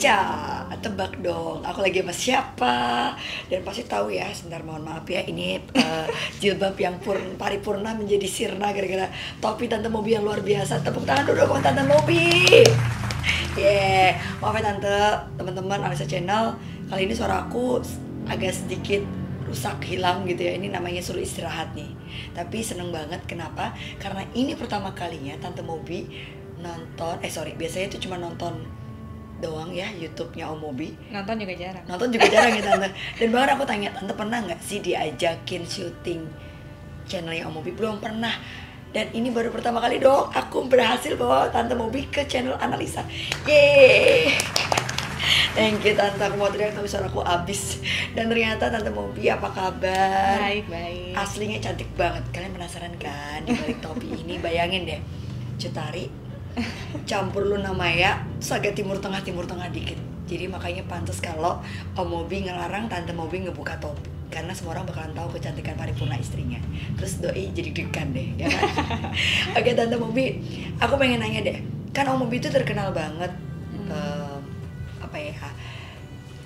Ca, tebak dong. Aku lagi sama siapa? Dan pasti tahu ya. Sebentar mohon maaf ya. Ini uh, jilbab yang pur paripurna menjadi sirna gara-gara topi tante Mobi yang luar biasa. Tepuk tangan dulu dong tante Mobi. Yeah, maaf ya tante, teman-teman Alisa Channel. Kali ini suara aku agak sedikit rusak hilang gitu ya ini namanya suruh istirahat nih tapi seneng banget kenapa karena ini pertama kalinya tante Mobi nonton eh sorry biasanya itu cuma nonton doang ya YouTube-nya Om Mobi Nonton juga jarang. nonton juga jarang ya tante. Dan bahkan aku tanya tante pernah nggak sih diajakin syuting channelnya Om Mobi belum pernah. Dan ini baru pertama kali dong aku berhasil bawa tante Mobi ke channel analisa. Yeay! Thank you tante, aku mau teriak tapi suaraku abis Dan ternyata tante Mobi apa kabar? Baik, baik. Aslinya cantik banget, kalian penasaran kan? Di balik topi ini? Bayangin deh, Cutari campur Luna Maya, terus agak timur tengah timur tengah dikit. Jadi makanya pantas kalau Om Mobi ngelarang Tante Mobi ngebuka topi karena semua orang bakalan tahu kecantikan paripurna istrinya. Terus doi jadi degan deh, ya kan? Oke Tante Mobi, aku pengen nanya deh, kan Om Mobi itu terkenal banget Hmm. em, apa ya?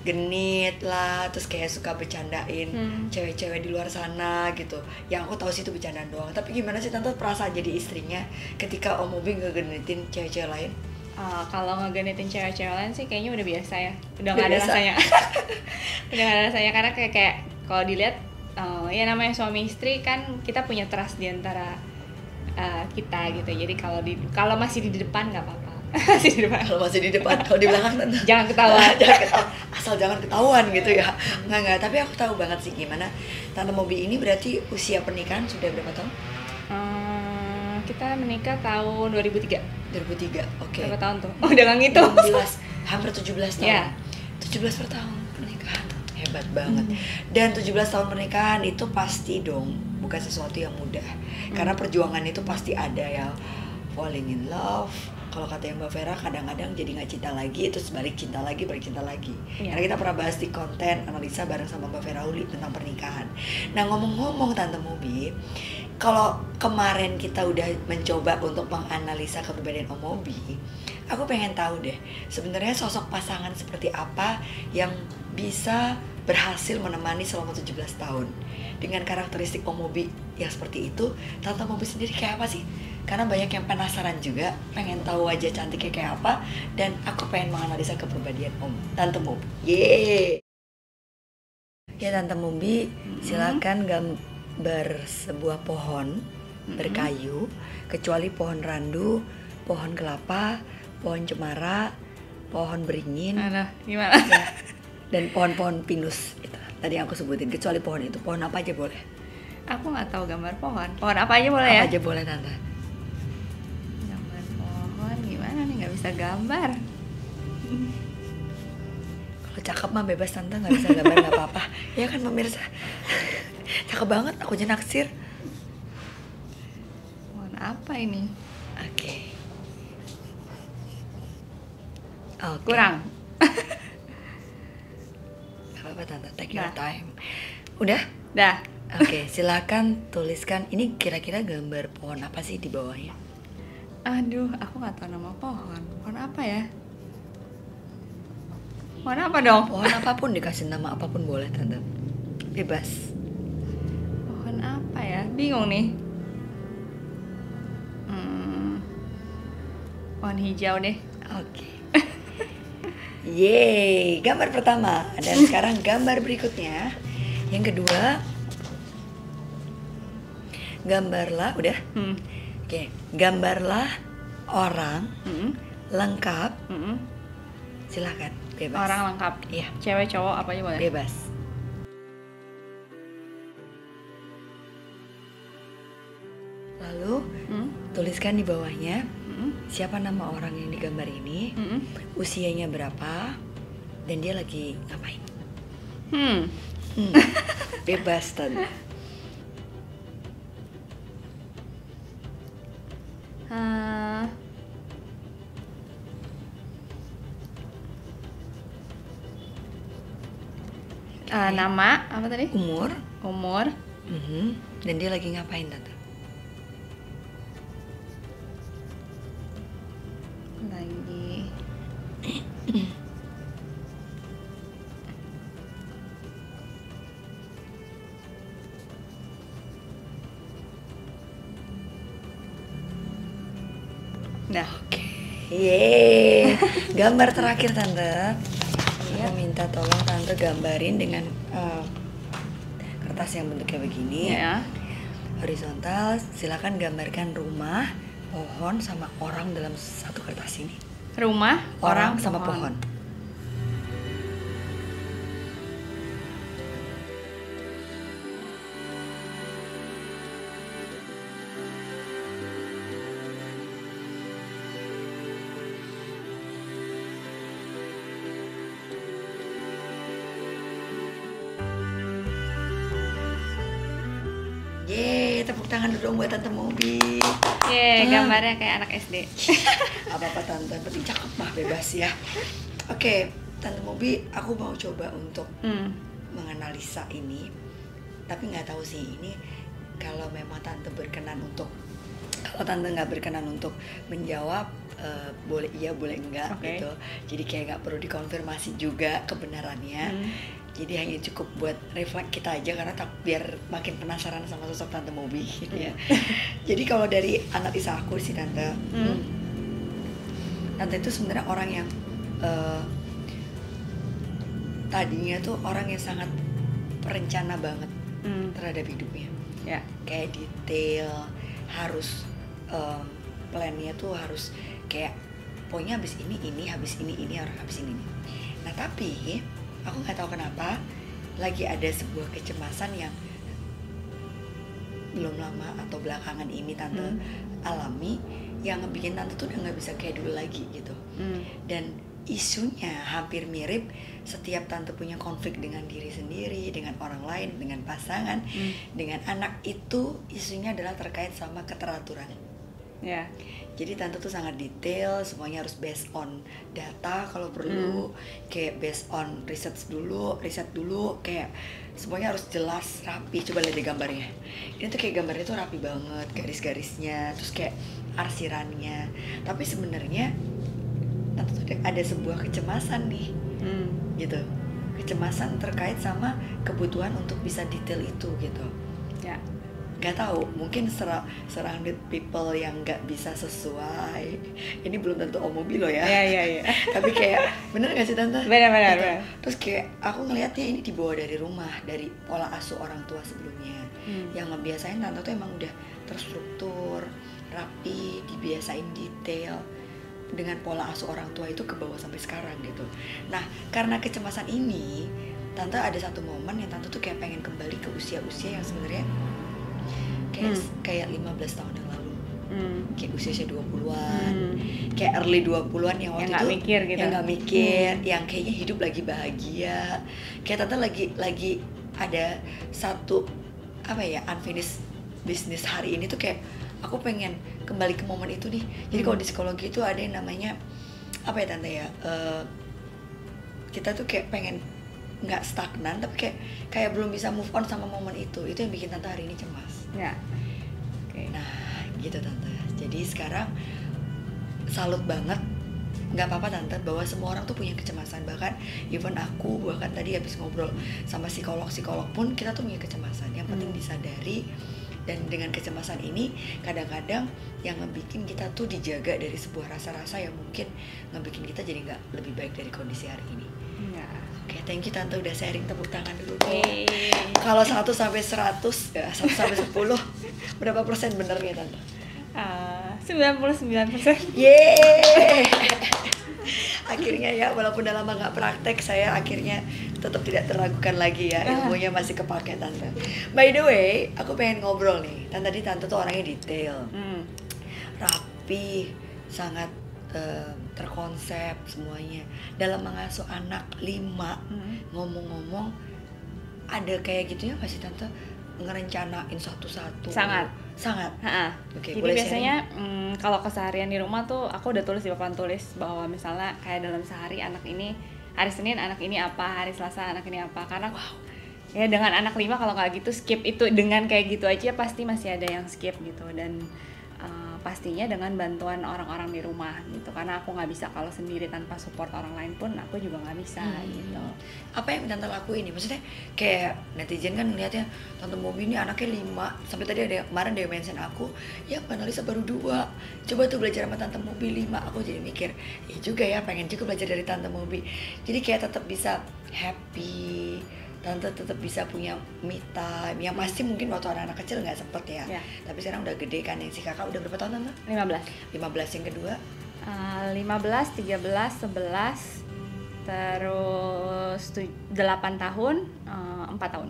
Genit lah, terus kayak suka bercandain Hmm. cewek-cewek di luar sana gitu. Yang aku tahu sih itu bercandaan doang. Tapi gimana sih tante perasaan jadi istrinya ketika Om Mobi ngegenitin cewek-cewek lain? Ah, kalau ngegenitin cewek-cewek lain sih kayaknya udah biasa ya. Udah nggak ada biasa. rasanya. udah nggak ada rasanya karena kayak kayak kalau dilihat eh, ya namanya suami istri kan kita punya trust di antara eh, kita gitu. Jadi kalau di kalau masih di depan nggak apa-apa. masih di depan. Kalau masih di depan, kalau di belakang tante. Jangan ketawa. jangan ketahuan. Asal jangan ketahuan gitu ya. Enggak enggak, tapi aku tahu banget sih gimana Tante Mobi ini berarti usia pernikahan sudah berapa tahun? Eh, kita menikah tahun 2003. 2003. Oke. Berapa tahun tuh? Oh, udah nggak ngitung. 16, hampir 17 tahun. Iya. 17 per tahun pernikahan. Hebat banget. Dan 17 tahun pernikahan itu pasti dong bukan sesuatu yang mudah. Karena perjuangan itu pasti ada ya. Falling in love. Kalau kata yang Mbak Vera kadang-kadang jadi nggak cinta lagi, terus balik cinta lagi, balik cinta lagi. Iya. Karena kita pernah bahas di konten analisa bareng sama Mbak Vera Uli tentang pernikahan. Nah ngomong-ngomong Tante Mobi, kalau kemarin kita udah mencoba untuk menganalisa kepribadian Om Mobi, aku pengen tahu deh sebenarnya sosok pasangan seperti apa yang bisa berhasil menemani selama 17 tahun dengan karakteristik Om Mobi yang seperti itu Tante Mobi sendiri kayak apa sih karena banyak yang penasaran juga pengen tahu wajah cantiknya kayak apa dan aku pengen menganalisa kepribadian Om Tante Mobi yeay. Ya Tante Mobi silakan gambar sebuah pohon berkayu kecuali pohon randu pohon kelapa pohon cemara pohon beringin. Aduh, gimana? ya, dan pohon-pohon pinus itu tadi yang aku sebutin kecuali pohon itu. Pohon apa aja boleh? Aku nggak tahu gambar pohon. Pohon apa aja boleh apa ya? aja boleh tante gimana nih nggak bisa gambar. kalau cakep mah bebas tante nggak bisa gambar nggak apa-apa ya kan pemirsa cakep banget aku aja naksir Pohon apa ini? oke Oke. Kurang. Gak apa-apa tante take your Nah. time udah Dah. Oke, silakan tuliskan ini kira-kira gambar pohon apa sih di bawahnya? Aduh, aku nggak tahu nama pohon. Pohon apa ya? Pohon apa dong? Pohon apa pun dikasih nama apa pun boleh tante. Bebas. Pohon apa ya? Bingung nih. Hmm, pohon hijau deh. Oke. Yeay, gambar pertama. Dan sekarang gambar berikutnya. Yang kedua, gambarlah, udah. Hmm. Oke, gambarlah orang Hmm. lengkap. Hmm. Silakan, bebas. Orang lengkap. Iya, Cewek, cowok, apa aja boleh. bebas. Lalu Hmm. tuliskan di bawahnya Hmm. siapa nama orang yang digambar ini, Hmm. usianya berapa, dan dia lagi ngapain. Hmm. Hmm, bebas tante. Ah, nama apa tadi? Umur, Umur. mhm, dan dia lagi ngapain tante. Gambar terakhir tante. Iya. Aku minta tolong tante gambarin dengan eh, kertas yang bentuknya begini. ya. Horizontal. Silakan gambarkan rumah, pohon sama orang dalam satu kertas ini. Rumah, Orang, sama pohon. Yeay, tangan dong buat Tante Mobi. Yeay, Ah. gambarnya kayak anak SD. apa-apa tante penting cakep mah bebas ya oke tante Mobi aku mau coba untuk Hmm. menganalisa ini tapi nggak tahu sih ini kalau memang tante berkenan untuk kalau tante nggak berkenan untuk menjawab eh, boleh iya boleh enggak Oke. gitu jadi kayak nggak perlu dikonfirmasi juga kebenarannya Hmm. Jadi hanya cukup buat refleks kita aja karena tak biar makin penasaran sama sosok tante Mobi gitu ya jadi kalau dari analisa aku sih tante Hmm. tante itu sebenarnya orang yang eh, tadinya tuh orang yang sangat perencana banget Hmm. terhadap hidupnya Ya. kayak detail harus em, plannya tuh harus kayak pokoknya habis ini ini habis ini ini harus habis ini ini. nah tapi aku nggak tahu kenapa lagi ada sebuah kecemasan yang belum lama atau belakangan ini tante Hmm. alami yang ngebikin tante tuh udah nggak bisa kayak dulu lagi gitu Hmm. dan isunya hampir mirip setiap tante punya konflik dengan diri sendiri, dengan orang lain, dengan pasangan, Hmm. dengan anak itu isunya adalah terkait sama keteraturan. Ya. Jadi tante tuh sangat detail, semuanya harus based on data kalau perlu, kayak based on research dulu, riset dulu, kayak semuanya harus jelas, rapi. Coba lihat deh gambarnya. Ini tuh kayak gambarnya tuh rapi banget, garis-garisnya, terus kayak arsirannya. Tapi sebenarnya tante tuh ada- sebuah kecemasan nih, Hmm. gitu. Kecemasan terkait sama kebutuhan untuk bisa detail itu gitu Ya. Nggak tahu mungkin sera- surrounded people yang nggak bisa sesuai ini belum tentu om mobil loh ya Ya, ya, ya. tapi kayak bener gak sih tante Benar, benar, Gitu. benar. terus kayak aku ngelihatnya ini dibawa dari rumah dari pola asuh orang tua sebelumnya Hmm. yang ngebiasain tante tuh emang udah terstruktur rapi dibiasain detail dengan pola asuh orang tua itu ke bawah sampai sekarang gitu nah karena kecemasan ini tante ada satu momen yang tante tuh kayak pengen kembali ke usia-usia yang sebenarnya kayak Hmm. kayak 15 tahun yang lalu Hmm. kayak usia-usia 20-an Hmm. kayak early 20-an yang waktu Yang itu mikir gitu. yang nggak mikir yang kayaknya hidup lagi bahagia kayak tante lagi lagi ada satu apa ya unfinished business hari ini tuh kayak aku pengen kembali ke momen itu nih jadi Hmm. kalau di psikologi itu ada yang namanya apa ya tante ya eh, kita tuh kayak pengen nggak stagnan tapi kayak kayak belum bisa move on sama momen itu itu yang bikin tante hari ini cemas Ya. Oke. Nah, gitu tante. Jadi sekarang salut banget nggak apa-apa tante bahwa semua orang tuh punya kecemasan bahkan even aku bahkan tadi habis ngobrol sama psikolog psikolog pun kita tuh punya kecemasan yang penting Hmm. disadari dan dengan kecemasan ini kadang-kadang yang ngebikin kita tuh dijaga dari sebuah rasa-rasa yang mungkin ngebikin kita jadi nggak lebih baik dari kondisi hari ini thank you tante udah sharing tepuk tangan dulu Yeay. kalau 1 sampai 100 ya 1 sampai 10 berapa persen benernya tante Ah, 99 persen. Yeay. akhirnya ya walaupun udah lama nggak praktek saya akhirnya tetap tidak teragukan lagi ya ilmunya masih kepake tante by the way aku pengen ngobrol nih tante tadi tante tuh orangnya detail Hmm. rapi sangat terkonsep semuanya. Dalam mengasuh anak lima Hmm. ngomong-ngomong ada kayak gitunya sih tante? Ngerencanain satu-satu. Sangat. sangat. Ha-ha. Oke, Jadi boleh biasanya mm, kalau keseharian di rumah tuh aku udah tulis di papan tulis bahwa misalnya kayak dalam sehari anak ini hari Senin anak ini apa, hari Selasa anak ini apa. Karena ya dengan anak lima kalau nggak gitu skip itu. Dengan kayak gitu aja pasti masih ada yang skip gitu. Dan pastinya dengan bantuan orang-orang di rumah gitu. Karena aku nggak bisa kalau sendiri tanpa support orang lain pun aku juga nggak bisa Hmm. gitu. Apa yang tante lakuin nih? Maksudnya kayak netizen kan ngeliatnya tante Mobi ini anaknya lima. Sampai tadi ada kemarin yang mention aku ya Analisa baru dua. Coba tuh belajar sama tante Mobi lima. Aku jadi mikir ya juga ya pengen juga belajar dari tante Mobi jadi kayak tetap bisa happy tante tetap bisa punya me time yang pasti mungkin waktu anak-anak kecil nggak sempet ya Ya. tapi sekarang udah gede kan yang si kakak udah berapa tahun tante 15 15 yang kedua Uh, 15, 13, 11, terus tu- 8 tahun, uh, 4 tahun.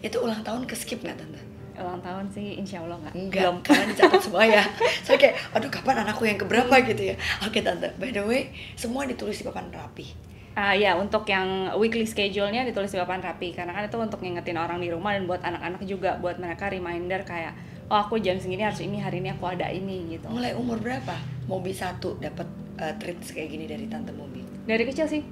itu ulang tahun ke skip nggak tante Ulang tahun sih insya Allah nggak. Enggak, Belum. karena dicatat semua ya. Saya kayak, aduh kapan anakku yang keberapa gitu ya. Oke tante, by the way, semua ditulis di papan rapi. Ah ya, untuk yang weekly schedule-nya ditulis di papan rapi karena kan itu untuk ngingetin orang di rumah dan buat anak-anak juga buat mereka reminder kayak oh aku jam segini harus ini hari ini aku ada ini gitu. Mulai umur berapa? Mobi satu dapat uh, treats kayak gini dari tante Mobi. Dari kecil sih.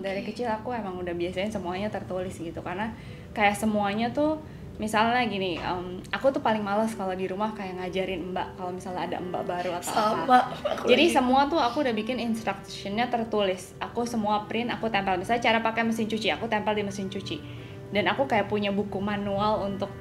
Dari kecil aku emang udah biasain semuanya tertulis gitu karena kayak semuanya tuh misalnya gini, em, aku tuh paling males kalau di rumah kayak ngajarin mbak kalau misalnya ada mbak baru atau apa. Sama. Aku Jadi lagi- semua tuh aku udah bikin instructionnya tertulis. Aku semua print, aku tempel. Misalnya cara pakai mesin cuci, aku tempel di mesin cuci. Dan aku kayak punya buku manual untuk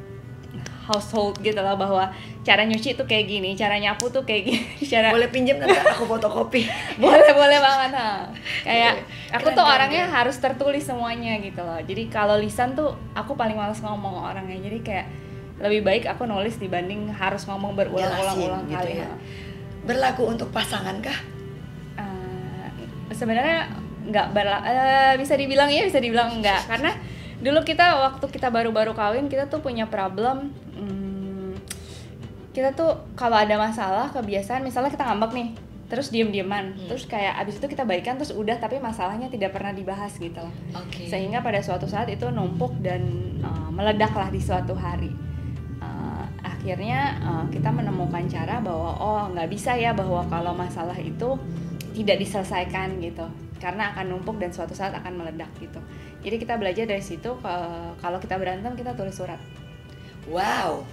household gitu lah bahwa cara nyuci tuh kayak gini, cara nyapu tuh kayak gini, cara boleh pinjam tante aku fotokopi. boleh boleh banget ha. Kayak aku Keren, tuh orangnya keren. harus tertulis semuanya gitu loh. Jadi kalau lisan tuh aku paling males ngomong orangnya. Jadi kayak lebih baik aku nulis dibanding harus ngomong berulang-ulang-ulang Jelasin gitu kali. ya. ha. Berlaku untuk pasangan kah? Eh, sebenarnya nggak berla eh, bisa dibilang iya bisa dibilang enggak karena dulu kita waktu kita baru-baru kawin kita tuh punya problem kita tuh kalau ada masalah kebiasaan misalnya kita ngambek nih terus diem-dieman. Hmm. terus kayak abis itu kita baikan terus udah tapi masalahnya tidak pernah dibahas gitu loh. Oke. sehingga pada suatu saat itu numpuk dan uh, meledaklah di suatu hari. Uh, akhirnya uh, kita menemukan cara bahwa oh nggak bisa ya bahwa kalau masalah itu tidak diselesaikan gitu. Karena akan numpuk dan suatu saat akan meledak gitu. Jadi kita belajar dari situ kalau kita berantem kita tulis surat Wow.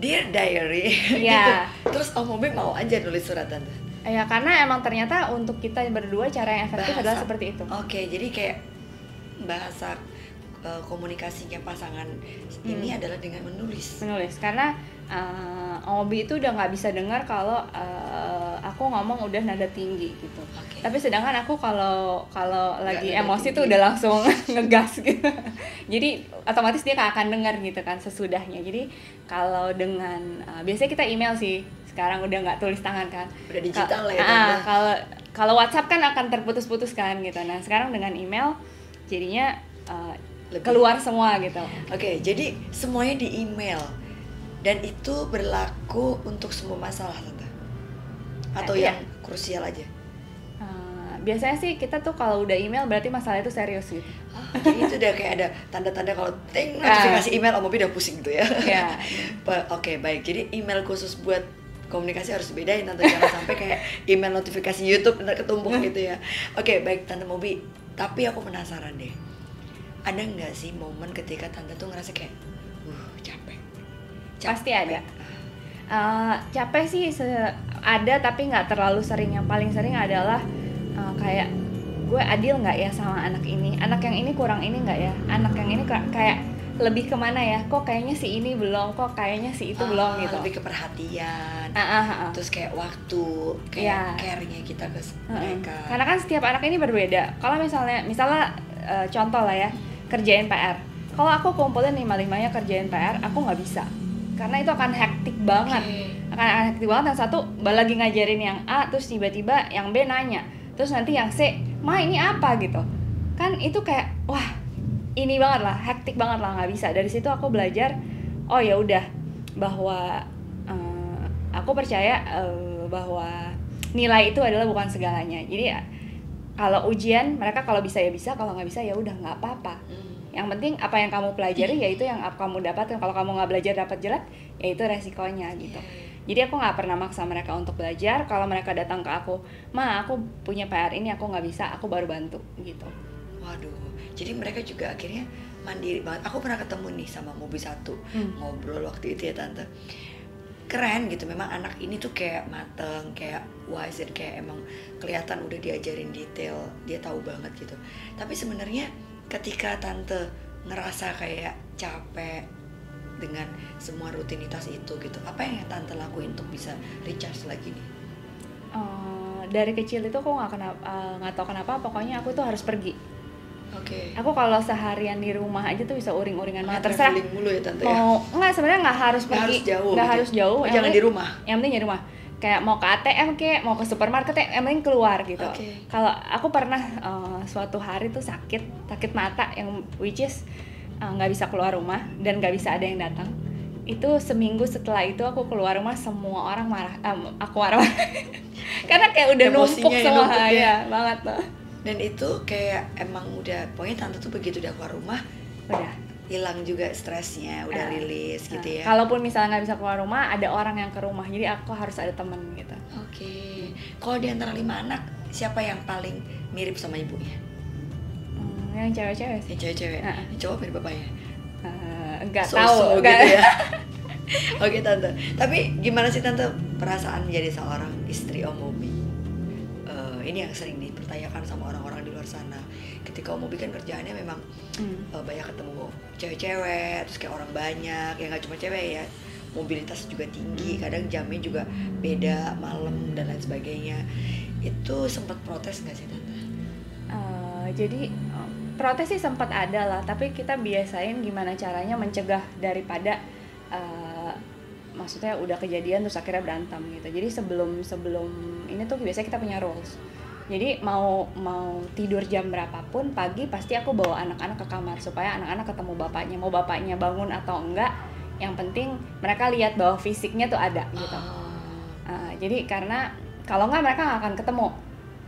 Dear diary. Iya. gitu. Terus Om Mobi mau aja nulis surat tante. ya karena emang ternyata untuk kita berdua cara yang efektif Bahasa. adalah seperti itu Oke, jadi kayak bahasa uh, komunikasinya pasangan ini Hmm. adalah dengan menulis. menulis karena uh, Obi itu udah nggak bisa dengar kalau uh, aku ngomong udah nada tinggi gitu Oke. tapi sedangkan aku kalau kalau lagi emosi tinggi. tuh udah langsung ngegas gitu jadi otomatis dia akan dengar gitu kan sesudahnya jadi kalau dengan uh, biasanya kita email sih sekarang udah nggak tulis tangan kan Udah digital Ka- lah ya, Ah, kalau kalau WhatsApp kan akan terputus-putus kan gitu nah sekarang dengan email jadinya uh, Lebih. keluar semua gitu Oke, jadi semuanya di email dan itu berlaku untuk semua masalah tante. Atau iya. yang krusial aja. Uh, biasanya sih kita tuh kalau udah email berarti masalah itu serius gitu. Oh, jadi itu udah kayak ada tanda-tanda kalau ting Ah. notifikasi email Om Mobi udah pusing gitu ya. Ba- Oke, baik. Jadi email khusus buat komunikasi harus bedain tante jangan sampai kayak email notifikasi YouTube ntar ketumpuk gitu ya. Oke, baik tante Mobi. Tapi aku penasaran deh. Ada nggak sih momen ketika tante tuh ngerasa kayak, uh capek. Pasti ada. Uh, capek sih se- ada tapi nggak terlalu sering. Yang paling sering adalah uh, kayak gue adil nggak ya sama anak ini. Anak yang ini kurang ini nggak ya. Anak yang ini ka- kayak lebih ke mana ya? Kok kayaknya si ini belum. Kok kayaknya si itu belum Ah, gitu. Lebih ke perhatian. Ah, ah, ah, ah. Terus kayak waktu, kayak Iya. care-nya kita ke mereka. Karena kan setiap anak ini berbeda. Kalau misalnya, misalnya eh, contoh lah ya, kerjain PR. Kalau aku kumpulin lima limanya kerjain PR, aku nggak bisa. Karena itu akan hektik banget. Akan akan hektik banget. Yang satu lagi ngajarin yang A, terus tiba-tiba yang B nanya, terus nanti yang C, ma ini apa gitu. Kan itu kayak, wah ini banget lah, hektik banget lah nggak bisa. Dari situ aku belajar, oh ya udah bahwa eh, aku percaya eh, bahwa nilai itu adalah bukan segalanya. Jadi kalau ujian mereka kalau bisa ya bisa, kalau nggak bisa ya udah nggak apa-apa. Hmm. Yang penting apa yang kamu pelajari ya itu yang kamu dapatkan. Kalau kamu nggak belajar dapat jelek, ya itu resikonya gitu. Jadi aku nggak pernah maksa mereka untuk belajar. Kalau mereka datang ke aku, ma aku punya PR ini aku nggak bisa, aku baru bantu gitu. Waduh, jadi mereka juga akhirnya mandiri banget. Aku pernah ketemu nih sama Mobi satu Hmm. ngobrol waktu itu ya tante. keren gitu memang anak ini tuh kayak mateng kayak wise dan kayak emang kelihatan udah diajarin detail dia tahu banget gitu. Tapi sebenarnya ketika tante ngerasa kayak capek dengan semua rutinitas itu gitu apa yang tante lakuin untuk bisa recharge lagi nih? Eh, dari kecil itu aku nggak kenapa eh, nggak tahu kenapa pokoknya aku tuh harus pergi. Oke. Aku kalau seharian di rumah aja tuh bisa uring-uringan. Malah banget terserah. traveling mulu ya tante ya? Mau nggak sebenarnya nggak harus Nggak pergi. harus jauh nggak gitu. harus jauh. Oh, yang jangan di rumah? yang penting di rumah kayak mau ke ATM kayak mau ke supermarket ya penting keluar gitu. Oke. kalau aku pernah eh, suatu hari tuh sakit sakit mata yang which is eh, nggak bisa keluar rumah dan nggak bisa ada yang datang. Itu seminggu setelah itu aku keluar rumah semua orang marah em, aku marah. Karena kayak udah Emosinya numpuk semua numpuk ya. ya banget tuh. Dan itu kayak emang udah pokoknya tante tuh begitu udah keluar rumah udah hilang juga stresnya udah Ah, rilis gitu Nah, ya. Kalaupun misalnya nggak bisa keluar rumah ada orang yang ke rumah jadi aku harus ada temen gitu. Oke. Kalau di antara lima anak siapa yang paling mirip sama ibunya? Hmm, yang cewek-cewek sih. Yang cewek-cewek? Ah. yang cowok mirip bapaknya Eh, nggak So-so tahu gitu ya. Oke tante. Tapi gimana sih tante perasaan menjadi seorang istri om Mobi Eh, ini yang sering dipertanyakan sama orang-orang di luar sana ketika om Mobi kan kerjaannya memang Hmm. eh, banyak ketemu cewek-cewek terus kayak orang banyak ya nggak cuma cewek ya mobilitas juga tinggi kadang jamnya juga beda malam dan lain sebagainya. Itu sempat protes nggak sih tante? Eh, jadi eh, protes sih sempat ada lah tapi kita biasain gimana caranya mencegah daripada eh, maksudnya udah kejadian terus akhirnya berantem gitu. Jadi sebelum sebelum ini tuh biasanya kita punya rules jadi mau mau tidur jam berapapun pagi pasti aku bawa anak-anak ke kamar supaya anak-anak ketemu bapaknya. Mau bapaknya bangun atau enggak yang penting mereka lihat bahwa fisiknya tuh ada gitu. Uh, jadi karena kalau nggak mereka nggak akan ketemu.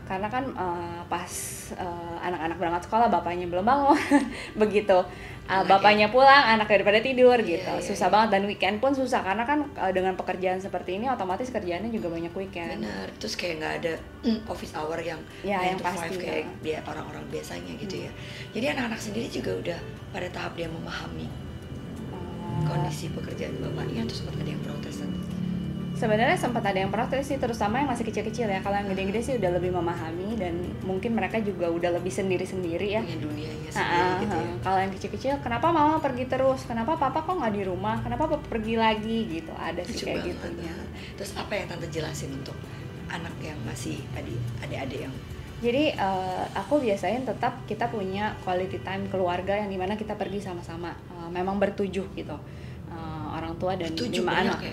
Karena kan uh, pas uh, anak-anak berangkat sekolah bapaknya belum bangun begitu Uh, ya. bapaknya pulang anak daripada tidur Iya, gitu iya, susah iya. banget dan weekend pun susah karena kan uh, dengan pekerjaan seperti ini otomatis kerjaannya juga banyak weekend benar terus kayak nggak ada mm, office hour yang Ya, nine yang to five pasti, kayak ya. orang-orang biasanya gitu ya jadi anak-anak sendiri juga udah pada tahap dia memahami Uh, kondisi pekerjaan bapaknya terus sempat ada yang protes? Sebenarnya sempat ada yang protes sih terutama yang masih kecil-kecil ya kalau yang gede-gede sih udah lebih memahami dan mungkin mereka juga udah lebih sendiri-sendiri ya punya dunianya sendiri gitu ya. Kalau yang kecil-kecil, kenapa mama pergi terus? Kenapa papa kok nggak di rumah? Kenapa papa pergi lagi gitu? Ada sih Lucu kayak banget. gitu. ya. terus apa yang tante jelasin untuk anak yang masih adik adik-adik yang Jadi eh, aku biasain tetap kita punya quality time keluarga yang di mana kita pergi sama-sama. Eh, memang bertujuh gitu. Orang tua dan Bertujuh lima anak. ya?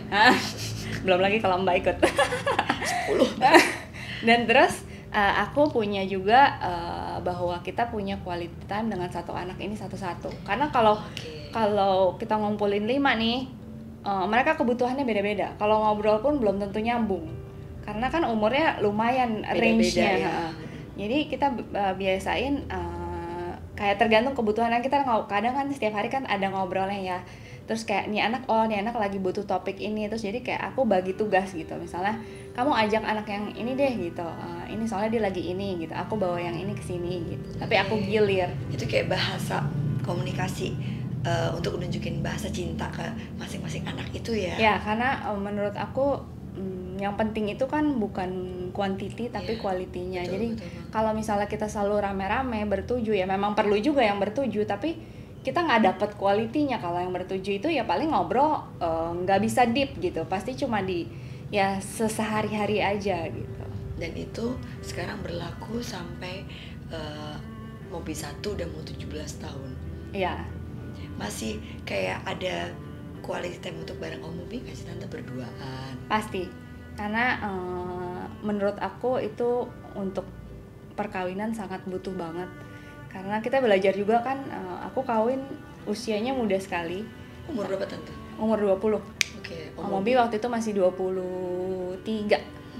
Belum lagi kalau mbak ikut. 10 dan terus eh, aku punya juga eh, bahwa kita punya quality time dengan satu anak ini satu-satu. Karena kalau oke kalau kita ngumpulin lima nih eh, mereka kebutuhannya beda-beda kalau ngobrol pun belum tentu nyambung karena kan umurnya lumayan range-nya ya. jadi kita eh, biasain eh, kayak tergantung kebutuhan kita kadang kan setiap hari kan ada ngobrolnya ya terus kayak nih anak oh nih anak lagi butuh topik ini. Terus jadi kayak aku bagi tugas gitu. Misalnya kamu ajak anak yang ini deh gitu. Eh, ini soalnya dia lagi ini gitu. Aku bawa yang ini ke sini gitu. Tapi aku gilir. Itu kayak bahasa komunikasi eh, untuk nunjukin bahasa cinta ke masing-masing anak itu ya? Ya, karena eh, menurut aku mm, yang penting itu kan bukan kuantiti tapi Iya, kualitinya. betul, Jadi kalau misalnya kita selalu rame-rame bertujuh ya memang perlu juga yang bertujuh tapi kita nggak dapat kualitinya kalau yang bertujuh itu ya paling ngobrol eh, nggak bisa deep gitu. Pasti cuma di ya sesehari-hari aja gitu. Dan itu sekarang berlaku sampai eh, mobil satu udah mau 17 tahun. Ya masih kayak ada quality time untuk bareng Om Mobi nggak sih tante? Berduaan. Pasti. Karena eh, menurut aku itu untuk perkawinan sangat butuh banget karena kita belajar juga kan eh, aku kawin usianya muda sekali. Umur berapa tante? Umur 20 oke Om Mobi waktu itu masih 23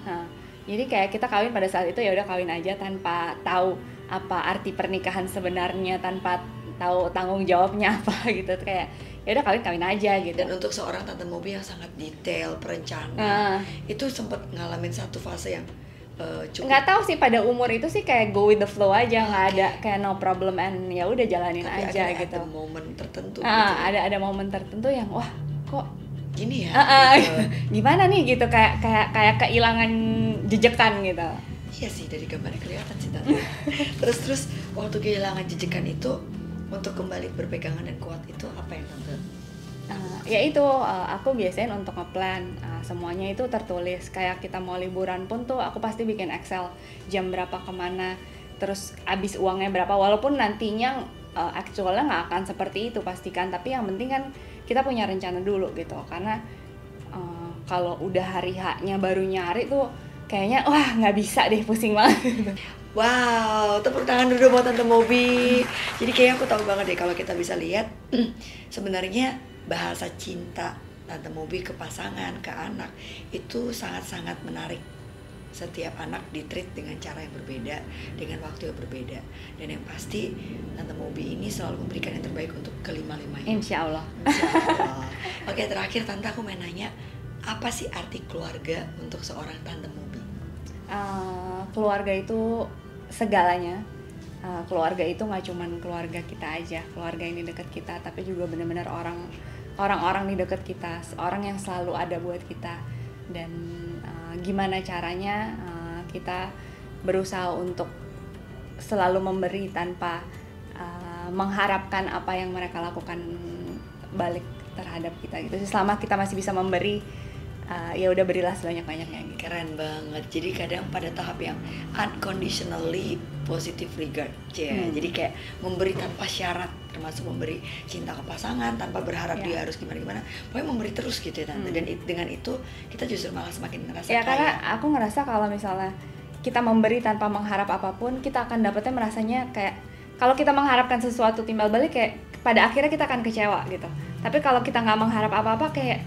nah, jadi kayak kita kawin pada saat itu ya udah kawin aja tanpa tahu apa arti pernikahan sebenarnya tanpa tahu tanggung jawabnya apa gitu. Kayak ya udah kawin kawin aja gitu. Dan untuk seorang tante Mobi yang sangat detail perencana Nah, itu sempat ngalamin satu fase yang eh, cukup nggak tahu sih pada umur itu sih kayak go with the flow aja nggak Oke. ada kayak no problem and ya udah jalanin tapi aja akhirnya gitu ada momen tertentu ah gitu ya. ada ada momen tertentu yang wah kok gini ya Ah, ah, gitu. gimana nih gitu kayak kayak kayak kehilangan jejekan gitu iya sih dari gambarnya kelihatan sih tante terus terus waktu kehilangan jejekan itu untuk kembali berpegangan dan kuat itu apa yang tante Uh, ya itu uh, aku biasain untuk ngeplan uh, semuanya itu tertulis. Kayak kita mau liburan pun tuh aku pasti bikin Excel jam berapa ke mana terus habis uangnya berapa. Walaupun nantinya uh, actualnya nggak akan seperti itu pastikan tapi yang penting kan kita punya rencana dulu gitu. Karena uh, kalau udah hari haknya baru nyari tuh kayaknya wah nggak bisa deh pusing banget. Wow, tepuk tangan dulu buat Tante Mobi. Jadi kayaknya aku tahu banget deh kalau kita bisa lihat. Sebenarnya bahasa cinta Tante Mobi ke pasangan, ke anak itu sangat-sangat menarik. Setiap anak ditreat dengan cara yang berbeda, dengan waktu yang berbeda. Dan yang pasti Tante Mobi ini selalu memberikan yang terbaik untuk kelima-limanya. Insya Allah Insya Allah. Oke, terakhir Tante aku mau nanya, apa sih arti keluarga untuk seorang Tante Mobi? Uh, keluarga itu segalanya Uh, keluarga itu nggak cuman keluarga kita aja keluarga ini deket kita tapi juga benar-benar orang orang-orang di deket kita orang yang selalu ada buat kita. Dan uh, gimana caranya uh, kita berusaha untuk selalu memberi tanpa uh, mengharapkan apa yang mereka lakukan balik terhadap kita gitu. Selama kita masih bisa memberi uh, ya udah berilah sebanyak-banyaknya gitu Keren banget. Jadi kadang pada tahap yang unconditionally positive regard, ya. Hmm. Jadi kayak memberi tanpa syarat, termasuk memberi cinta ke pasangan tanpa berharap Ya. dia harus gimana gimana. Pokoknya memberi terus gitu ya tante. Hmm. Dan it- dengan itu kita justru malah semakin ngerasa ya karena kaya. aku ngerasa kalau misalnya kita memberi tanpa mengharap apa pun kita akan dapetnya merasanya kayak kalau kita mengharapkan sesuatu timbal balik kayak pada akhirnya kita akan kecewa gitu tapi kalau kita nggak mengharap apa-apa kayak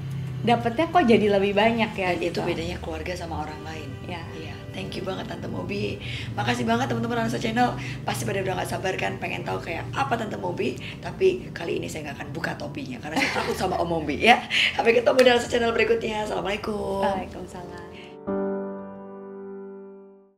dapetnya kok jadi lebih banyak ya Dan itu gitu bedanya keluarga sama orang lain. ya Iya, thank you banget Tante Mobi. Makasih banget teman-teman Ansa Channel. Pasti pada udah gak sabar kan pengen tahu kayak apa Tante Mobi. Tapi kali ini saya nggak akan buka topinya karena saya takut sama Om Mobi ya. Sampai ketemu di Ansa Channel berikutnya. Assalamualaikum. Waalaikumsalam